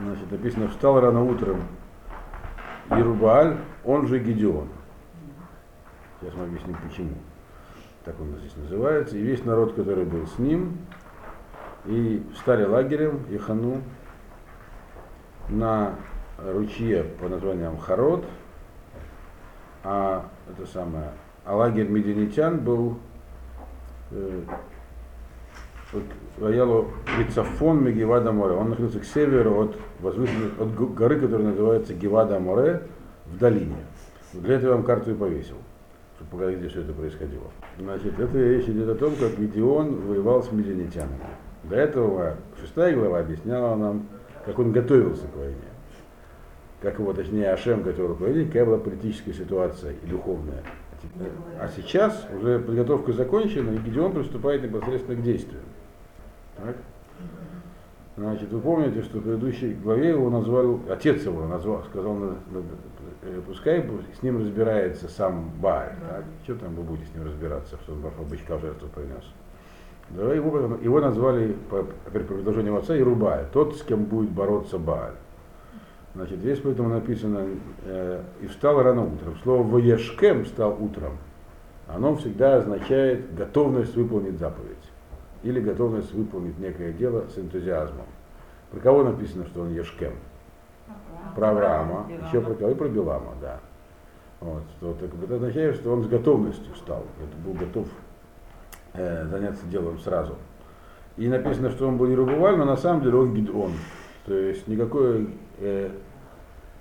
Значит, написано, встал рано утром Ерубааль, он же Гедеон. Сейчас мы объясним почему. Так он здесь называется. И весь народ, который был с ним, и встали лагерем Яхану на ручье по названием Харод, а это самое, а лагерь мединитян был э, Роялу Рицафон Мегивада Море. Он находился к северу от, от горы, которая называется Гевада Море, в долине. Для этого я вам карту и повесил, чтобы показать, где все это происходило. Значит, это речь идет о том, как Гедеон воевал с медианитянами. До этого шестая глава объясняла нам, как он готовился к войне. Как его, точнее, Ашем готовил к войне, какая была политическая ситуация и духовная. А сейчас уже подготовка закончена, и Гедеон приступает непосредственно к действию. Так? Значит, вы помните, что в предыдущей главе его назвал, отец его назвал, сказал, э, пускай с ним разбирается сам Бааль. Так? Что там вы будете с ним разбираться, что он бычка в жертву принес? Да, его, его назвали, по, по предложению отца, Ирубай, тот, с кем будет бороться Бааль. Значит, здесь поэтому написано, э, и встал рано утром. Слово «воешкем» стал утром. Оно всегда означает готовность выполнить заповедь. Или готовность выполнить некое дело с энтузиазмом. Про кого написано, что он Ешкем? Про Авраама. Еще про кого? И про Билама, да. Вот, что, так, это означает, что он с готовностью встал. Это был готов э, заняться делом сразу. И написано, что он был Ерубуваль, но на самом деле он Гидон. То есть никакой, э,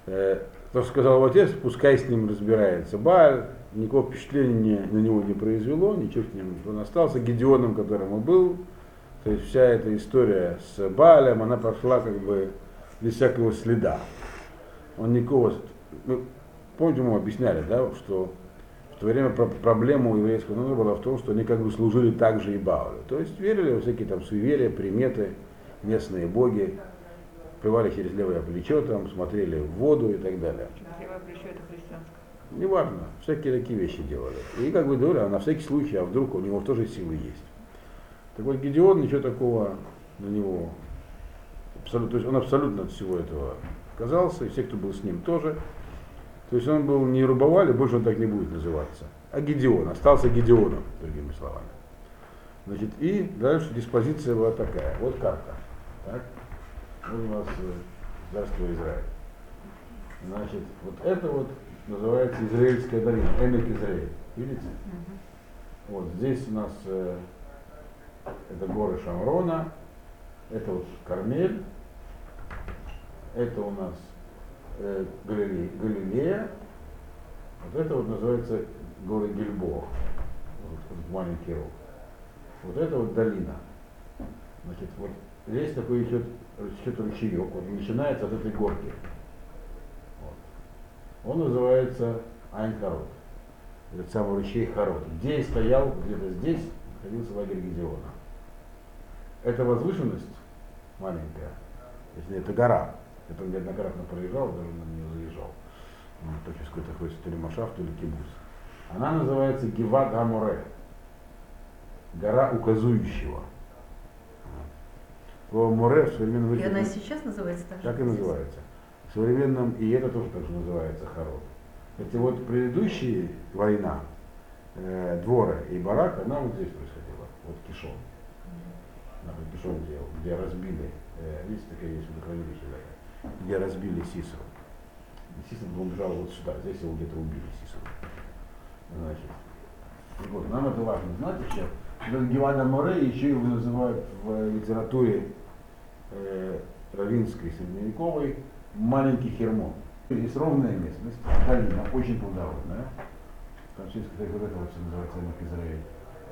э, то, что сказал отец, пускай с ним разбирается Баль, никакого впечатления на него не произвело, ничего с ним. Он остался Гедеоном, которым он был. То есть вся эта история с Балем, она прошла как бы без всякого следа. Он никого... Ну, помните, мы объясняли, да, что в то время проблема у еврейского народа была в том, что они как бы служили также и Баалю. То есть верили во всякие там суеверия, приметы, местные боги, плевали через левое плечо, там, смотрели в воду и так далее. Левое плечо это христианское. Неважно, всякие такие вещи делали. И как бы говорили, а на всякий случай, а вдруг у него тоже силы есть. Так вот Гедеон ничего такого на него, абсолютно, то есть он абсолютно от всего этого отказался, и все, кто был с ним тоже. То есть он был не Рубовали, больше он так не будет называться, а Гедеон, остался Гедеоном, другими словами. Значит, и дальше диспозиция была такая. Вот карта. Так? Вот у нас э, царство Израиль. Значит, вот это вот называется Израильская долина, Эмик Израиль. Видите? Вот здесь у нас э, это горы Шамрона, это вот Кармель, это у нас э, Галилея, Галилея, вот это вот называется горы Гильбо, вот, вот маленький рог. Вот это вот долина. Значит, вот здесь такой идет, идет ручеек, он начинается от этой горки. Он называется Айн-Харот, этот самый ручей Харот. Где я стоял, где-то здесь, находился лагерь Гедеона. Это возвышенность маленькая, если это гора, это он неоднократно проезжал, даже на нее заезжал. Он то есть какой-то ходит то ли Машав, то ли Кибус. Она называется Гиват Амуре. Гора указующего. Слово море в современном И она сейчас называется так? Так и называется. В современном, и это тоже так же называется Харод. Это вот предыдущая война э, Двора и Барак, она вот здесь происходила, вот Кишон. На Кишон делал, где разбили, э, видите, такая есть водохранилище, где разбили Сису. Сису он бежал вот сюда, здесь его где-то убили Сису. Значит, вот, нам это важно знать еще. Гевана Море еще его называют в литературе э, равинской, средневековой, маленький Хермон. Здесь ровная местность, долина, очень плодородная. Франциско, так вот это вот называется Эмок Израиль.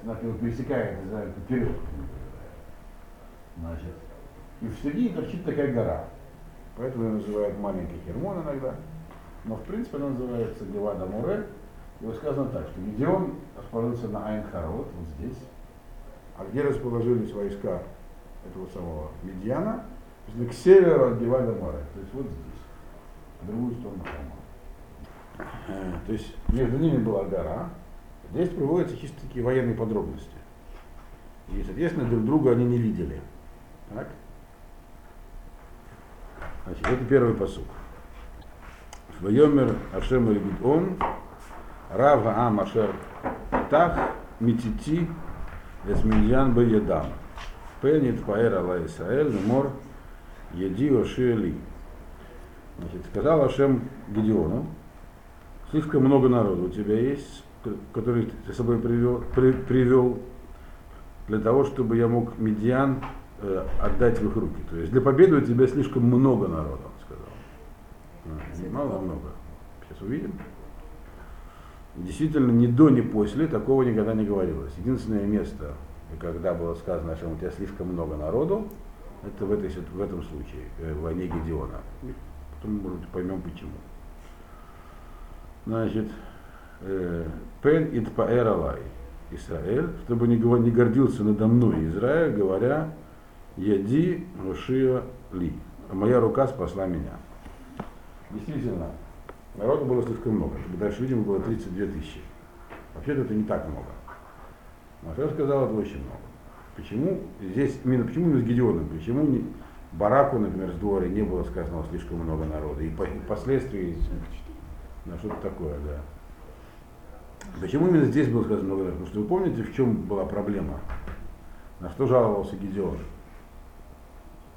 Она его пересекает Израиль поперек. Значит, и в середине торчит такая гора. Поэтому ее называют маленький Хермон иногда. Но в принципе она называется Гевада Море. Его сказано так, что Гедеон расположился на Айн-Харот, вот здесь. А где расположились войска этого самого Медьяна? К северу от Гевада Море, то есть вот здесь в другую сторону холма. То есть между ними была гора. Здесь приводятся чисто такие военные подробности. И, соответственно, друг друга они не видели. Так? Значит, это первый посук. Вайомер Ашем он Рава Ам Ашер Тах Митити Эсминьян Баедам. Пенит Паэр Алла Исраэль Мор Еди Ошиэли. Значит, сказал Ашем Гедеону, слишком много народу у тебя есть, который ты с собой привел, при, привел для того, чтобы я мог медиан э, отдать в их руки. То есть для победы у тебя слишком много народа, он сказал. А, Мало-много. Сейчас увидим. Действительно, ни до, ни после такого никогда не говорилось. Единственное место, когда было сказано, что у тебя слишком много народу, это в, этой, в этом случае, э, в войне Гедеона. Потом, может быть, поймем почему. Значит, э, Пен ит паэр Израиль, чтобы не, не гордился надо мной Израиль, говоря, Яди Рушия Ли. Моя рука спасла меня. Действительно, народу было слишком много. Чтобы дальше видимо было 32 тысячи. Вообще-то это не так много. Машер сказал, это очень много. Почему здесь, именно почему именно с Гедеоном, почему не, Бараку, например, с Дворой не было сказано слишком много народа, и, по, и впоследствии на что-то такое, да. Почему именно здесь было сказано много народа? Потому что вы помните, в чем была проблема? На что жаловался Гедеон,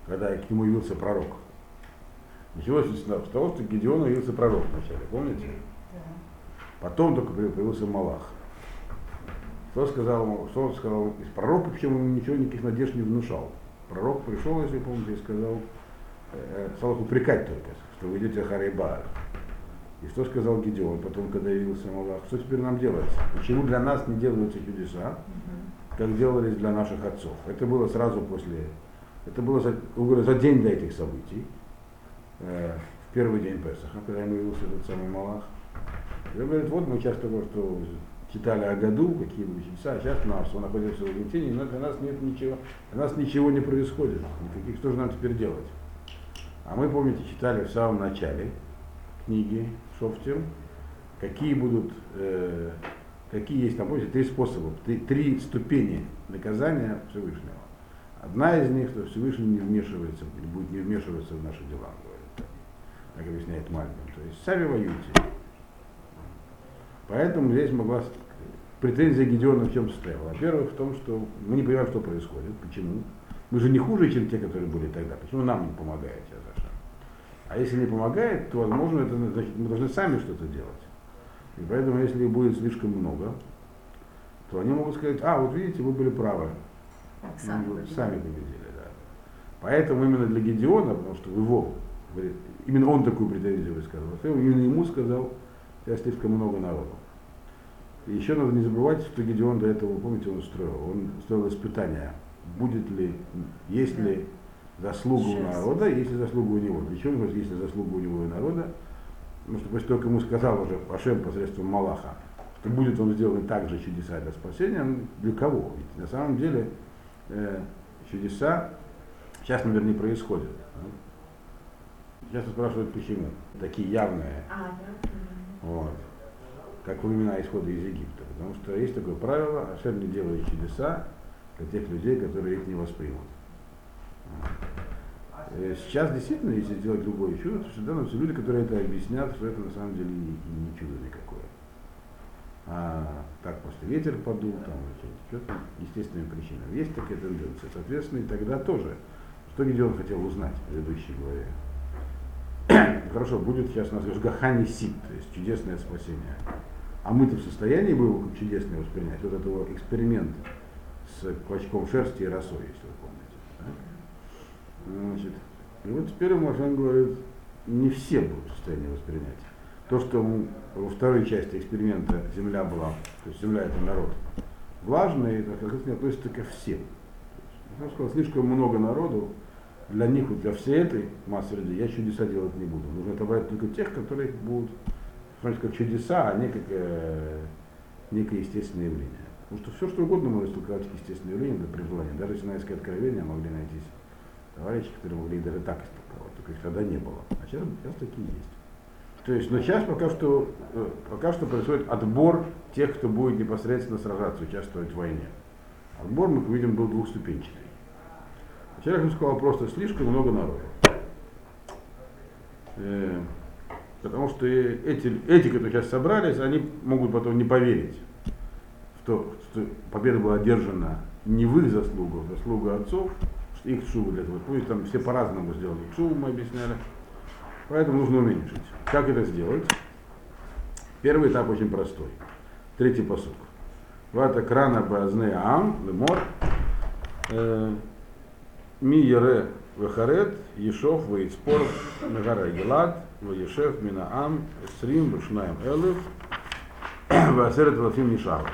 когда к нему явился пророк? Началось с того, что Гедеону явился пророк вначале, помните? Потом только появился Малах. Что сказал ему, что он сказал из пророка, почему ему ничего, никаких надежд не внушал. Пророк пришел, если помните, и сказал, э, стал их упрекать только, что вы идете Харибар. И что сказал Гедеон, потом, когда явился Малах, что теперь нам делать? Почему для нас не делаются чудеса, как делались для наших отцов? Это было сразу после, это было за, за день до этих событий, э, в первый день Песаха, когда ему явился этот самый Малах. И он говорит, вот мы часто что читали о году, какие были чудеса, а сейчас нас, он находится в Аргентине, но для нас нет ничего, для нас ничего не происходит, никаких, что же нам теперь делать? А мы, помните, читали в самом начале книги Шофтим, какие будут, э, какие есть там, помните, три способа, три, три ступени наказания Всевышнего. Одна из них, что Всевышний не вмешивается, будет не вмешиваться в наши дела, говорит, как объясняет Мальбин. То есть сами воюйте, Поэтому здесь могла претензия Гедеона в чем состояла? Во-первых, в том, что мы не понимаем, что происходит, почему. Мы же не хуже, чем те, которые были тогда. Почему нам не помогает Язаша? А если не помогает, то, возможно, это значит, мы должны сами что-то делать. И поэтому, если их будет слишком много, то они могут сказать, а, вот видите, вы были правы. Сами, ну, победили. сами победили, да. Поэтому именно для Гедеона, потому что его, именно он такую претензию высказал, именно ему сказал, я слишком много народу. И еще надо не забывать, что Гедеон до этого, помните, он устроил. Он устроил испытания. Будет ли, есть ли заслуга у народа, есть ли заслуга у него. Он говорит, есть ли заслуга у него и народа? Потому что после того, как ему сказал уже Ашем посредством Малаха, что будет он сделан так же чудеса для спасения, для кого? Ведь на самом деле э, чудеса сейчас, наверное, не происходят. Сейчас спрашивают, почему. Такие явные. А, да. Вот. Как во времена исхода из Египта. Потому что есть такое правило, Ашем не делает чудеса для тех людей, которые их не воспримут. Э, сейчас действительно, если сделать любое чудо, то всегда найдутся люди, которые это объяснят, что это на самом деле не, не чудо никакое. А так просто ветер подул, там, что-то естественным причинам. Есть такая тенденция. Соответственно, и тогда тоже. Что Гедеон хотел узнать в предыдущей главе? хорошо, будет сейчас у нас Гахани Сид, то есть чудесное спасение. А мы-то в состоянии бы его как чудесное воспринять. Вот этого эксперимент с клочком шерсти и росой, если вы помните. Да? Значит, и вот теперь Машан говорит, не все будут в состоянии воспринять. То, что во второй части эксперимента земля была, то есть земля это народ, влажный, это, как это относится ко всем. Он сказал, слишком много народу, для них, для всей этой массы людей я чудеса делать не буду. Нужно отобрать только тех, которые будут смотреть как чудеса, а не как э, некое естественное явление. Потому что все, что угодно можно истолковать как естественное явление для призвания. Даже синайское откровение могли найти товарищи, которые могли даже так истолковать, только их тогда не было. А сейчас, сейчас такие есть. То есть, но сейчас пока что, э, пока что происходит отбор тех, кто будет непосредственно сражаться, участвовать в войне. Отбор, мы видим, был двухступенчатый. Человек сказал просто слишком много народу. Потому что эти, эти, которые сейчас собрались, они могут потом не поверить в то, что победа была одержана не в их заслугу, а заслугу отцов, что их шубы для этого. Помните, там все по-разному сделали. Шубу мы объясняли. Поэтому нужно уменьшить. Как это сделать? Первый этап очень простой. Третий посуд. Вата крана базне ам лемор э, ми ере вехарет ешов вейцпор мегара гелад вешев мина ам срим вешнаем элев васерет вафим нишар.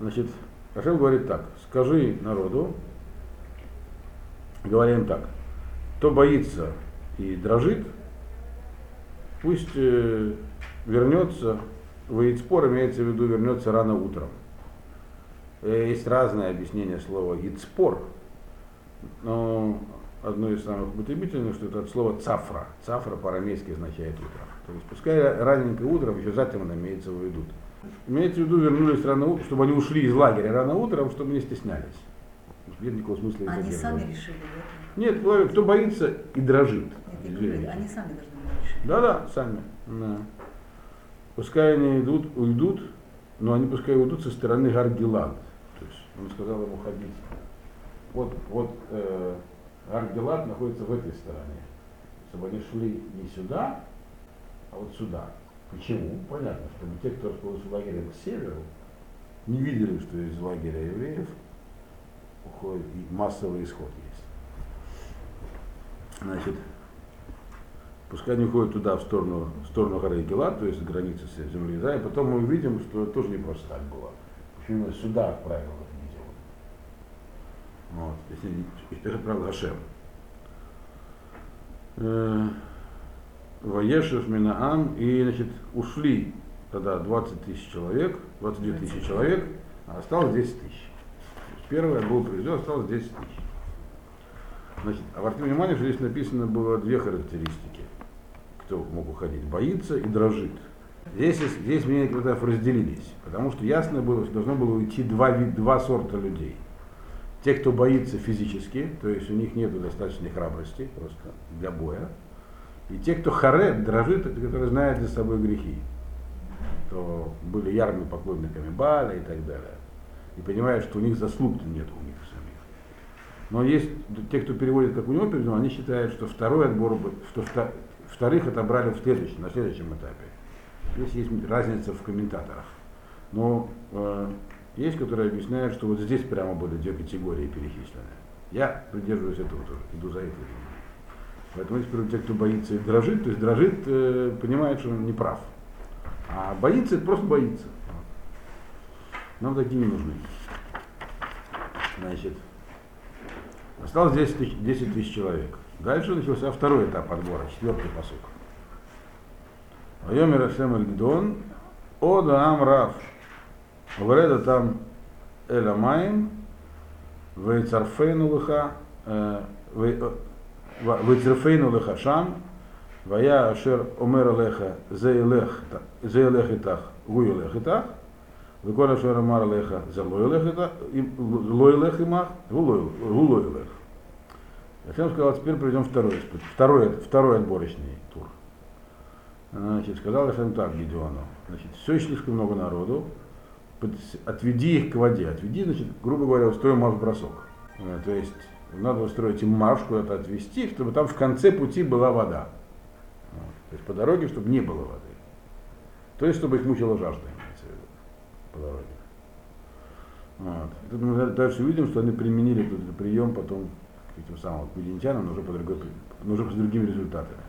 Значит, Рашем говорит так, скажи народу, говорим так, кто боится и дрожит, пусть э, вернется, воицпор имеется в виду вернется рано утром. Э, есть разное объяснение слова ицпор, но одно из самых употребительных, что это от слова цафра. Цафра по-арамейски означает утро. То есть пускай раненькое утром, еще затем имеется в виду. Имеется в виду, вернулись рано утром, чтобы они ушли из лагеря рано утром, чтобы не стеснялись. Нет никакого смысла Они сами решили это? Нет, кто боится и дрожит. Нет, говорю, они сами должны решить. Да, да, сами. Да. Пускай они идут, уйдут, но они пускай уйдут со стороны Гаргилад. То есть он сказал ему ходить. Вот, вот э, Гаргилад находится в этой стороне. Чтобы они шли не сюда, а вот сюда. Почему? Понятно, чтобы те, кто расположился лагерем к северу, не видели, что из лагеря евреев уходит и массовый исход есть. Значит, пускай они уходят туда, в сторону, в сторону горы Гела, то есть границы с земли Израиля, потом мы увидим, что это тоже не просто так было. Почему сюда отправил. Вот, если их отправил Хашем. Э, Ваешев Минаам, и значит, ушли тогда 20 тысяч человек, 22 тысячи человек, а осталось 10 тысяч. Первое был произведен, осталось 10 тысяч. Значит, обратите внимание, что здесь написано было две характеристики, кто мог уходить. Боится и дрожит. Здесь, здесь меня когда разделились, потому что ясно было, что должно было уйти два, два сорта людей. Те, кто боится физически, то есть у них нет достаточной храбрости просто для боя, и те, кто харет, дрожит, это которые знают за собой грехи, то были ярыми поклонниками Баля и так далее. И понимают, что у них заслуг-то нет у них самих. Но есть те, кто переводит, как у него переведено, они считают, что второй отбор, что вторых отобрали в следующем, на следующем этапе. Здесь есть разница в комментаторах. Но э, есть, которые объясняют, что вот здесь прямо были две категории перечислены. Я придерживаюсь этого тоже, иду за линией. Поэтому теперь те, кто боится и дрожит, то есть дрожит, э, понимает, что он не прав. А боится, это просто боится. Нам такие не нужны. Значит, осталось 10 тысяч, 10 тысяч человек. Дальше начался второй этап отбора, четвертый посок. Вайомер Ашем Эльгдон, Ода Амрав, Вреда там Эламаем, Вейцарфейну Лыха, Вейцарфейну Лыха Шам, Вая Ашер Омер Леха Зейлех Итах, Гуйлех Итах, Виколя Ашер Омар Леха Зелойлех Итах, Лойлех Имах, Гулойлех. Ашем сказал, теперь пройдем второй, второй, второй отборочный тур. Значит, сказал Ашем так Гедеону, значит, все слишком много народу, отведи их к воде. Отведи, значит, грубо говоря, устроим марш-бросок. То есть надо устроить им марш куда-то отвести, чтобы там в конце пути была вода. То есть по дороге, чтобы не было воды. То есть, чтобы их мучила жажда, имеется в виду, по дороге. Вот. Тут мы дальше увидим, что они применили этот прием потом к этим самым мединчанам, но уже по, другой, но уже с другими результатами.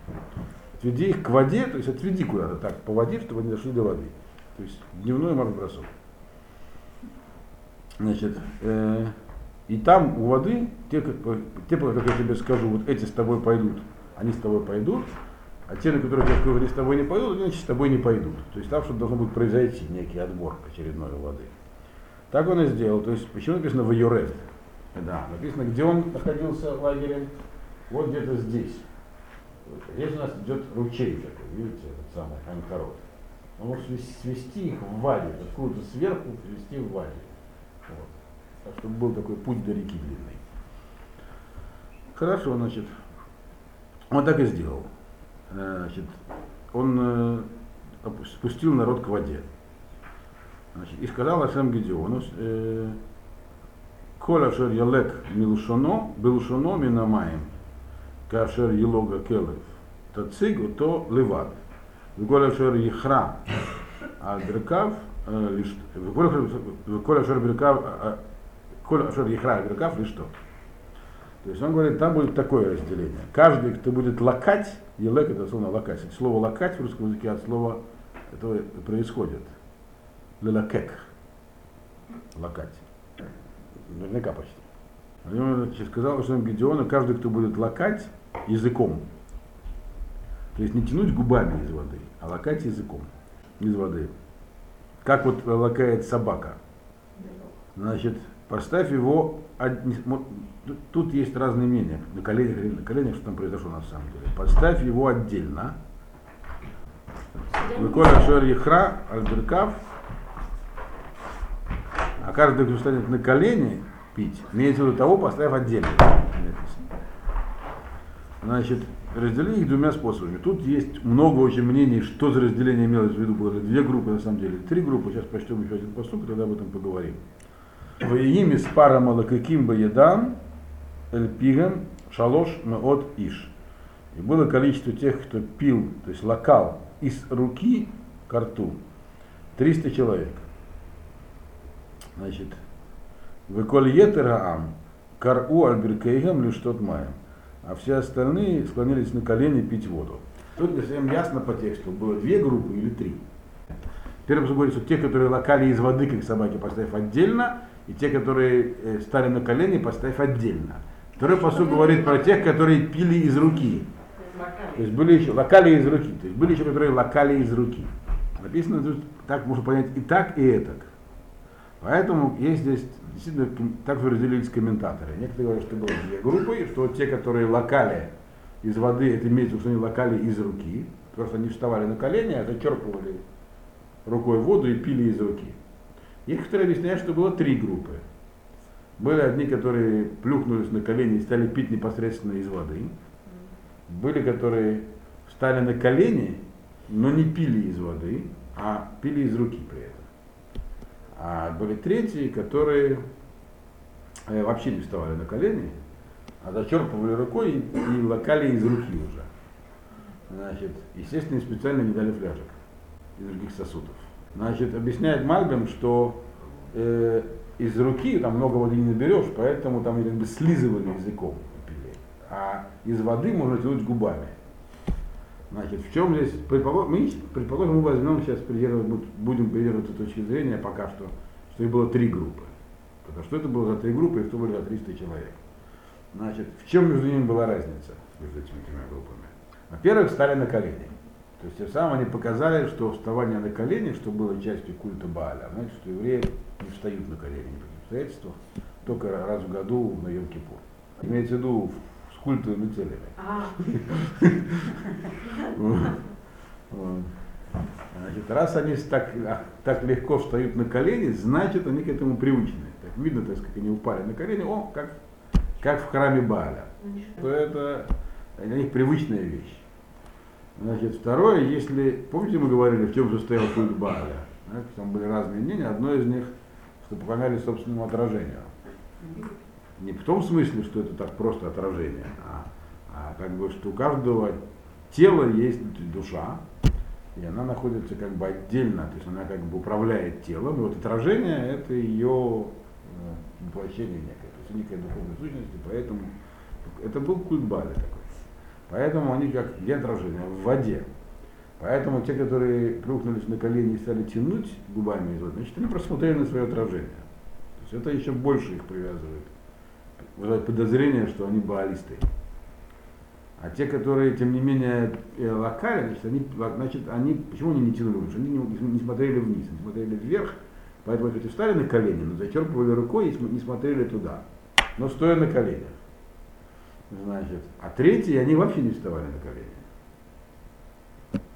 Отведи их к воде, то есть отведи куда-то так по воде, чтобы они дошли до воды. То есть дневной марш-бросок. Значит, э, и там у воды, те, как, те, как я тебе скажу, вот эти с тобой пойдут, они с тобой пойдут, а те, на которых я скажу, они с тобой не пойдут, значит, с тобой не пойдут. То есть там что-то должно будет произойти, некий отбор очередной воды. Так он и сделал. То есть, почему написано в Юрет? Да, написано, где он находился лагерем, вот где-то здесь. Здесь у нас идет ручей такой, видите, этот самый Анхарот. Он может свести их в ваде, откуда-то сверху свести в ваде. Вот. Так чтобы был такой путь до реки длинный. Хорошо, значит. Он так и сделал. значит, он спустил народ к воде. Значит, и сказал Ашем Гедеону, Коля шер ялек милушоно, белушоно минамаем, кашер елога келев, тацигу то левад. Коля шер ехра, а беркав, коля шер беркав, коля шер ехра, беркав лишь то. То есть он говорит, там будет такое разделение. Каждый, кто будет лакать, елек это словно лакать. Слово лакать в русском языке от слова это происходит. Лелакек. Лакать. Наверняка почти. Он сказал, что Гедеону, каждый, кто будет лакать языком, то есть не тянуть губами из воды, а лакать языком из воды. Как вот лакает собака. Значит, поставь его, тут есть разные мнения, на коленях, на коленях, что там произошло на самом деле. Поставь его отдельно. Выколя Шер Ехра, Альберкав, а каждый, кто станет на колени пить, имеется в виду того, поставив отдельно. Значит, разделили их двумя способами. Тут есть много очень мнений, что за разделение имелось в виду. Было две группы, на самом деле, три группы. Сейчас прочтем еще один поступ, тогда об этом поговорим. В ими с пара малакаким баядам, эльпигам, шалош, от иш. И было количество тех, кто пил, то есть локал, из руки к рту, 300 человек. Значит, Выколь етераам, кару альберкейгам лишь тот маем. А все остальные склонились на колени пить воду. Тут всем ясно по тексту, было две группы или три. Первый говорит, что те, которые локали из воды, как собаки, поставив отдельно, и те, которые э, стали на колени, поставив отдельно. Второй посуд говорит про тех, которые пили из руки. То есть были еще локали из руки. То есть были еще, которые локали из руки. Написано, так можно понять и так, и это. Поэтому есть здесь действительно так разделились комментаторы. Некоторые говорят, что было две группы, что те, которые локали из воды, это имеется в виду, что они локали из руки, просто они вставали на колени, а зачерпывали рукой воду и пили из руки. Некоторые объясняют, что было три группы. Были одни, которые плюхнулись на колени и стали пить непосредственно из воды. Были, которые встали на колени, но не пили из воды, а пили из руки при этом. А были третьи, которые э, вообще не вставали на колени, а зачерпывали рукой и, и локали из руки уже. Значит, естественно, специально не дали фляжек из других сосудов. Значит, объясняет Мальбим, что э, из руки там много воды не наберешь, поэтому там как бы слизывали языком. А из воды можно тянуть губами. Значит, в чем здесь, предположим, мы, предположим, мы возьмем сейчас, будем придерживаться точки зрения пока что, что их было три группы. Потому что это было за три группы, и что были за 300 человек. Значит, в чем между ними была разница, между этими тремя группами? Во-первых, стали на колени. То есть тем самым они показали, что вставание на колени, что было частью культа Бааля, значит, что евреи не встают на колени ни при обстоятельствах, только раз в году на Йом-Кипур. Имеется в виду культовыми целями. А. Значит, раз они так, а, так легко встают на колени, значит они к этому привычны. Так видно, так сказать, они упали на колени, о, как, как в храме Бааля. То это для них привычная вещь. Значит, второе, если, помните, мы говорили, в чем состоял культ Бааля? Там были разные мнения, одно из них, что поклонялись собственному отражению не в том смысле, что это так просто отражение, а, а как бы, что у каждого тела есть есть и она находится как бы отдельно, то есть она как бы управляет телом, и вот отражение это ее э, воплощение некое, то есть некая духовная сущность, поэтому это был культ Бали такой. Поэтому они как где отражение? В воде. Поэтому те, которые плюхнулись на колени и стали тянуть губами из воды, значит, они просто смотрели на свое отражение. То есть это еще больше их привязывает вызывать подозрение, что они баалисты. А те, которые, тем не менее, э, локали, значит, они, значит, они почему они не тянули лучше? Они не, не смотрели вниз, они смотрели вверх, поэтому если встали на колени, но зачерпывали рукой и не смотрели туда, но стоя на коленях. Значит, а третьи, они вообще не вставали на колени.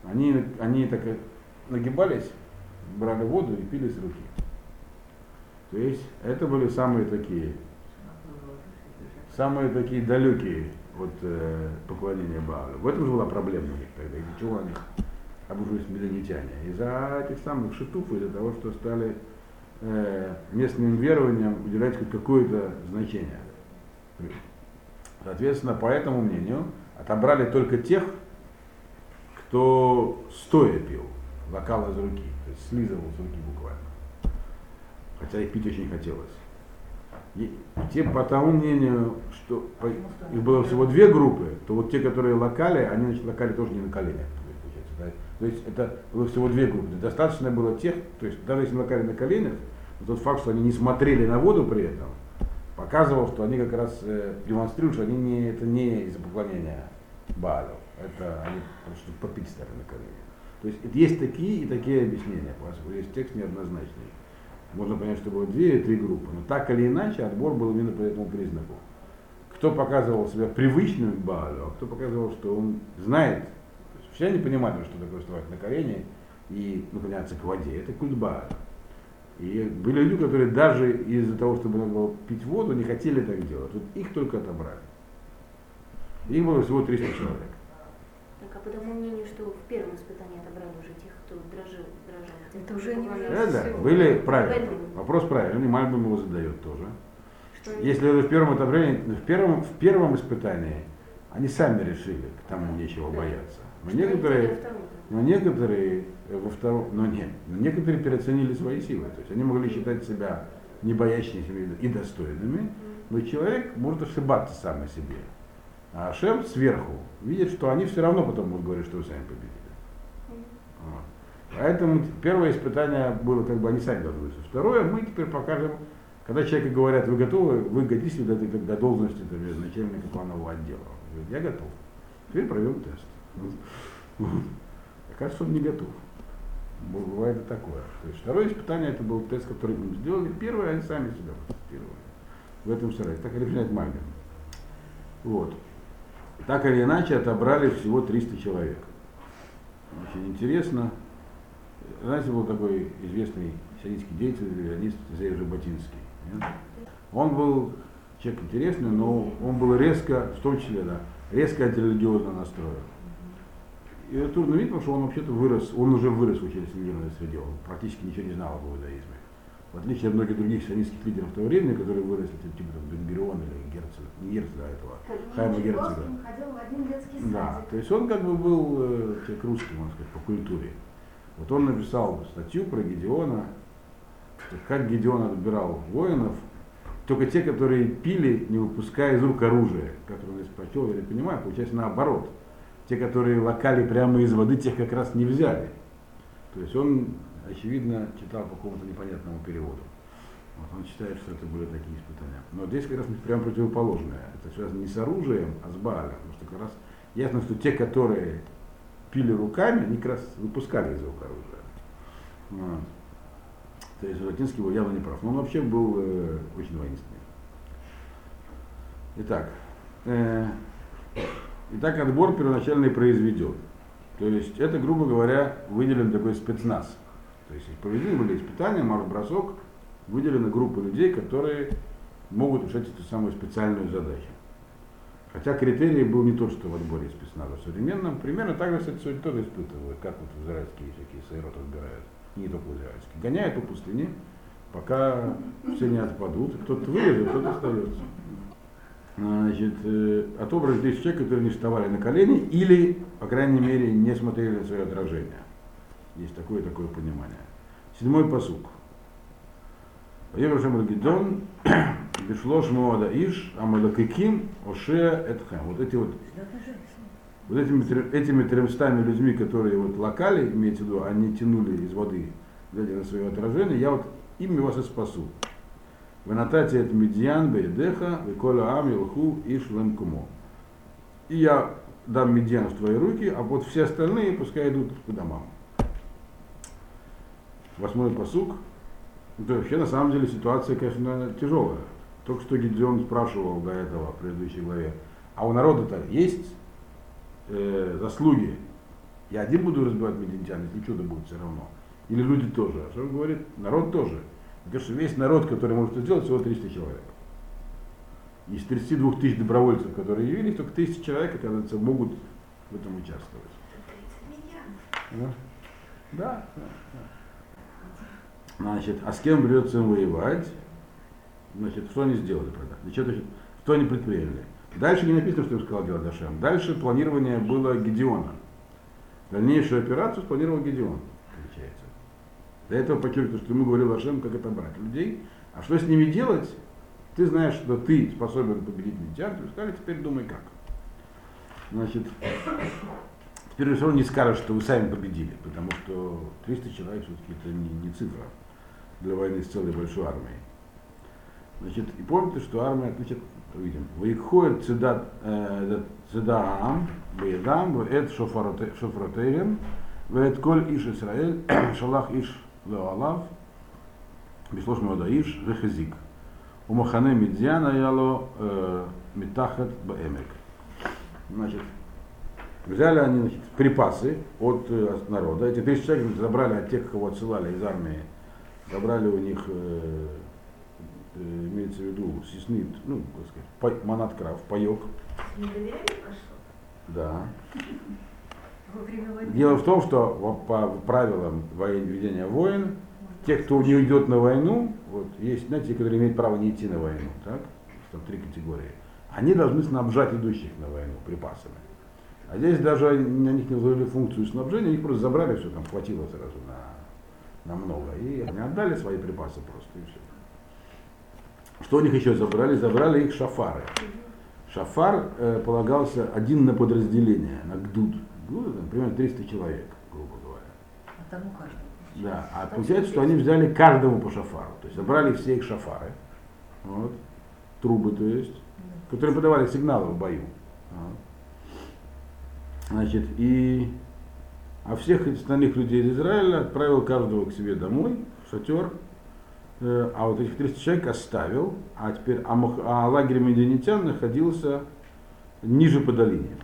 Они, они так нагибались, брали воду и пили с руки. То есть это были самые такие самые такие далекие от э, поклонения Баалю. В этом же была проблема у них тогда, из-за чего они обужились миллионитяне. Из-за этих самых шитуф, из-за того, что стали э, местным верованиям уделять хоть какое-то значение. Соответственно, по этому мнению, отобрали только тех, кто стоя пил, бокал из руки, то есть слизывал с руки буквально. Хотя их пить очень хотелось. И те, по тому мнению, что их было всего две группы, то вот те, которые локали, они значит, локали тоже не на коленях. Да? То есть это было всего две группы. Достаточно было тех, то есть даже если локали на коленях, тот факт, что они не смотрели на воду при этом, показывал, что они как раз э, демонстрируют, что они не, это не из-за поклонения Баалю, это они просто попить стали на колени. То есть есть такие и такие объяснения, поскольку есть текст неоднозначный. Можно понять, что было две или три группы, но так или иначе отбор был именно по этому признаку. Кто показывал себя привычным к Баалю, а кто показывал, что он знает, все они понимали, что такое вставать на колени и наклоняться к воде, это культ Бааля. И были люди, которые даже из-за того, чтобы надо было пить воду, не хотели так делать. Вот их только отобрали. Их было всего 300 человек. Так, а по тому мнению, что в первом испытании отобрали уже тех, кто дрожил. Это уже не Да, да, были правильно. Вопрос правильный, Мальбим его задает тоже. Что Если это в первом отобрании, в первом, в первом испытании они сами решили, к тому нечего бояться. Но некоторые, но некоторые во втором, но нет, но некоторые переоценили свои силы. То есть они могли считать себя не боящимися и достойными, но человек может ошибаться сам о себе. А Шем сверху видит, что они все равно потом будут говорить, что вы сами победили. Вот. Поэтому первое испытание было, как бы они сами должны быть. Второе, мы теперь покажем, когда человеку говорят, вы готовы, вы годитесь до, до, до должности например, начальника планового отдела. Говорит, я готов. Теперь провел тест. Оказывается, он не готов. Бывает и такое. То есть второе испытание это был тест, который мы сделали. Первое они сами себя протестировали. В этом сарае. Так объясняет Мальбин. Вот. Так или иначе отобрали всего 300 человек. Очень интересно. Знаете, был такой известный сионистский деятель, реалист Зея Жаботинский. Он был человек интересный, но он был резко, в том числе, да, резко антирелигиозно настроен. И это трудно видеть, потому что он вообще-то вырос, он уже вырос в религиозной среде, он практически ничего не знал об иудаизме. В отличие от многих других сионистских лидеров того времени, которые выросли, типа там, Бенгерион или Герцог, не Герцог, а этого, Хайма Герцога. Да, то есть он как бы был э, человек русский, можно сказать, по культуре. Вот он написал статью про Гедеона, как Гедеон отбирал воинов, только те, которые пили, не выпуская из рук оружие, которое он здесь прочел, я не понимаю, получается наоборот те, которые локали прямо из воды, тех как раз не взяли. То есть он, очевидно, читал по какому-то непонятному переводу. Вот он считает, что это были такие испытания. Но здесь как раз прямо противоположное. Это связано не с оружием, а с Баалем. Потому что как раз ясно, что те, которые пили руками, они как раз выпускали из рук оружия. Вот. То есть Латинский был явно не прав. Но он вообще был э, очень воинственный. Итак, э, и так отбор первоначальный произведен. То есть это, грубо говоря, выделен такой спецназ. То есть проведены были испытания, марш-бросок, выделена группа людей, которые могут решать эту самую специальную задачу. Хотя критерий был не тот, что в отборе спецназа современном. Примерно так же, кстати, сегодня тоже испытывают, как вот израильские всякие сайрот разбирают. не только израильские. Гоняют по пустыне, пока все не отпадут. Кто-то вылезет, кто-то остается значит, э, отобрали 10 человек, которые не вставали на колени или, по крайней мере, не смотрели на свое отражение. Есть такое такое понимание. Седьмой посук. Еврошем Гидон, Бишлош Моада Иш, Амалакиким, Оше Этхем. Вот эти вот вот этими, этими тремстами людьми, которые вот локали, имеется в виду, они тянули из воды, глядя на свое отражение, я вот ими вас и спасу. Ванатати это медиан бейдеха, виколя ам илху и шлемкумо. И я дам медиан в твои руки, а вот все остальные пускай идут по домам. Восьмой посук. Это вообще на самом деле ситуация, конечно, тяжелая. Только что Гидеон спрашивал до этого в предыдущей главе, а у народа-то есть э, заслуги? Я один буду разбивать медиантян, если чудо будет все равно. Или люди тоже. А что он говорит? Народ тоже. Потому что весь народ, который может это сделать, всего 300 человек. Из 32 тысяч добровольцев, которые явились, только тысячи человек, оказывается, могут в этом участвовать. Да? Да, да, да. Значит, а с кем придется им воевать? Значит, что они сделали тогда? Значит, значит, что они предприняли? Дальше не написано, что им сказал делать Ашем. Дальше планирование было Гедеона. Дальнейшую операцию спланировал Гедеон, получается. До этого подчеркиваю, что ему говорил Ашем, как это брать людей. А что с ними делать? Ты знаешь, что ты способен победить медиан, ты сказали, теперь думай как. Значит, теперь все равно не скажешь, что вы сами победили, потому что 300 человек все-таки это не, не цифра для войны с целой большой армией. Значит, и помните, что армия, значит, видим, Ваикхоет цедаам, Беедам, Веет шофротеем, Веет коль иш Исраэль, Шалах иш леолав, Беслош иш, Рехазик. У Махане Медьяна яло Митахат Баэмек. Значит, взяли они значит, припасы от э, народа. Эти тысячи человек забрали от тех, кого отсылали из армии, забрали у них э, Э, имеется в виду сиснит, ну, как сказать, манат крав, паек. Да. Дело в том, что по правилам ведения войн, те, кто не уйдет на войну, вот, есть, знаете, те, которые имеют право не идти на войну, так? Там три категории. Они должны снабжать идущих на войну припасами. А здесь даже на них не возложили функцию снабжения, их просто забрали, все там хватило сразу на, на много. И они отдали свои припасы просто, и все. Что у них еще забрали? Забрали их шафары. Шафар э, полагался один на подразделение, на гдуд. Гдуд это, примерно 300 человек, грубо говоря. А тому каждому. Да, а получается, что они взяли каждому по шафару. То есть забрали все их шафары, вот, трубы, то есть, которые подавали сигналы в бою. Значит, и а всех остальных людей из Израиля отправил каждого к себе домой, в шатер, Э, а вот этих 300 человек оставил, а теперь а, а лагерь медианитян находился ниже по долине.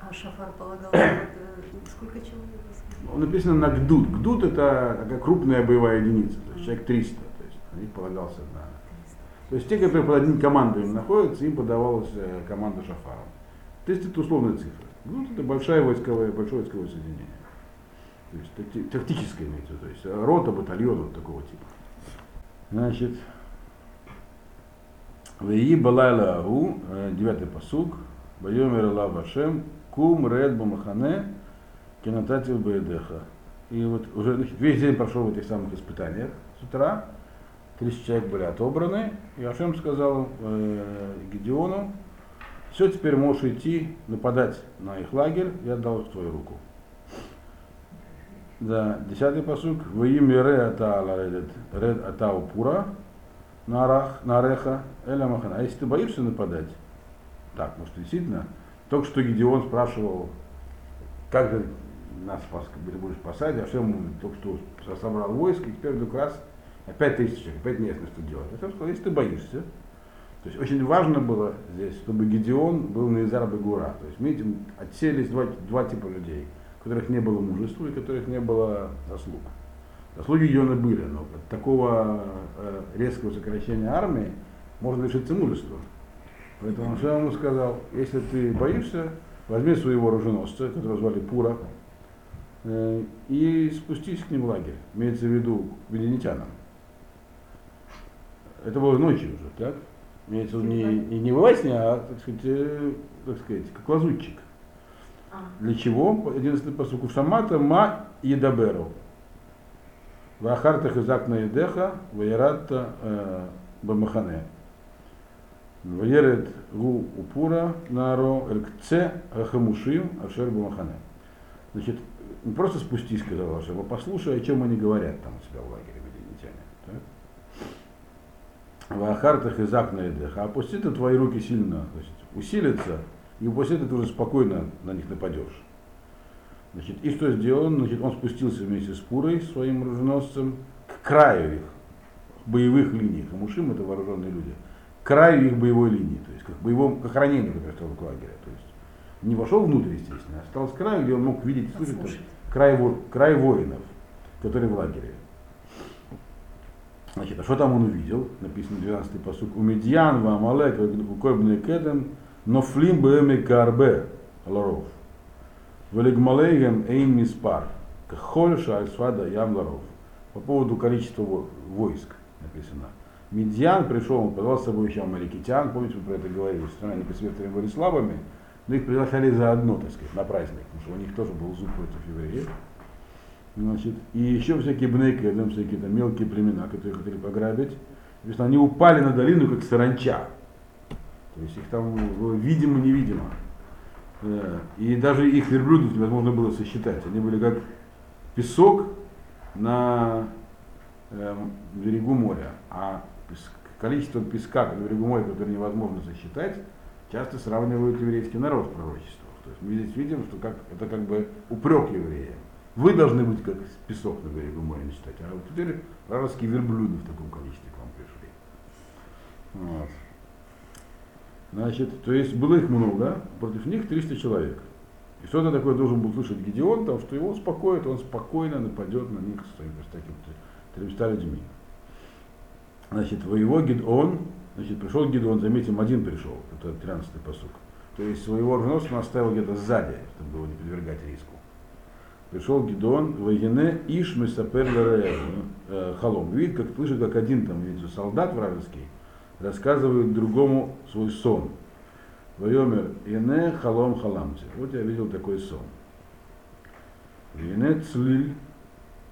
А Шафар полагал, э, сколько человек? Написано на ГДУД. ГДУД это такая крупная боевая единица, то есть человек 300, то есть на них полагался на... То есть те, которые под одним командой находятся, им подавалась э, команда Шафара. 300 это условная цифра. ГДУД это большое войсковое, большое войсковое соединение. То есть тактическое имеется, то есть рота, батальон вот такого типа. Значит, Веи Балайла Агу, э, девятый посуг, Байомер Аллах Кум Ред Бамахане, Кинотатив Баедеха. И вот уже значит, весь день прошел в этих самых испытаниях с утра. 30 человек были отобраны. И Ашем сказал э, Гедеону, все, теперь можешь идти нападать на их лагерь, я отдал в твою руку. Да, десятый посук. Воим ре ата ред ред ата упура нарах нареха эля махана. А если ты боишься нападать, так, может действительно, только что Гедеон спрашивал, как же нас будешь спасать, а все ему только что собрал войск, и теперь вдруг раз опять человек, опять неясно, что делать. А сказал, если ты боишься, то есть очень важно было здесь, чтобы Гедеон был на Изар Гура. То есть, видите, отселись два, два типа людей – у которых не было мужества и у которых не было заслуг. Заслуги Йона были, но от такого э, резкого сокращения армии можно лишиться мужества. Поэтому он ему сказал, если ты боишься, возьми своего оруженосца, которого звали Пура, э, и спустись к ним в лагерь. Имеется в виду к веденитянам. Это было ночью уже, так? Имеется в виду не, не, не сне, а, так сказать, э, так сказать, как лазутчик. Для чего? 11 посуку. Шамата ма едаберу. Вахартах из окна едеха, ваярата э, бамахане. Ваерет гу упура наро элькце ахамушим ашер бамахане. Значит, не просто спустись, сказал Ашем, а послушай, о чем они говорят там у себя в лагере медианитяне. Вахартах из окна едеха. Опусти ты твои руки сильно, то есть усилится, и после этого ты уже спокойно на них нападешь. Значит, и что сделал? Значит, он спустился вместе с Пурой, своим оруженосцем, к краю их боевых линий. Хамушим это вооруженные люди. К краю их боевой линии, то есть как боевом, как ранение, например, в лагере. То есть не вошел внутрь, естественно, а стал с краю, где он мог видеть слышать край, край воинов, которые в лагере. Значит, а что там он увидел? Написано 12-й посук. У Медьян, Вамалек, Укойбный Кедем, Нофлим Бэми Карбе, Ларов. Велигмалейгем Эйн Миспар. Кхольша Альсвада Ям Ларов. По поводу количества во- войск написано. Медьян пришел, он позвал с собой еще амаликитян, помните, мы про это говорили, что они посоветовали были слабыми, но их приглашали заодно, так сказать, на праздник, потому что у них тоже был зуб против евреев. Значит, и еще всякие бнеки, там всякие там мелкие племена, которые хотели пограбить. То они упали на долину, как саранча. То есть их там было видимо-невидимо. Э, И даже их верблюдов невозможно было сосчитать. Они были как песок на эм, берегу моря. А количество песка на берегу моря, которое невозможно сосчитать, часто сравнивают еврейский народ в пророчествах. То есть мы здесь видим, что как, это как бы упрек евреям. Вы должны быть как песок на берегу моря не считать. А вот теперь вражеские верблюды в таком количестве к вам пришли. Вот. Значит, то есть было их много, против них 300 человек. И что-то такое должен был слышать Гедеон, там, что его успокоит, он спокойно нападет на них с с такими 300 людьми. Значит, воевал Гедеон, значит, пришел Гедеон, заметим, один пришел, это 13-й посук. То есть своего оруженосца он оставил где-то сзади, чтобы его не подвергать риску. Пришел Гедеон, воене Иш Месапер э, Халом. Видит, как слышит, как один там, видите, солдат вражеский рассказывает другому свой сон. Вайомер Ине Халом Халамти. Вот я видел такой сон. Ине Цлиль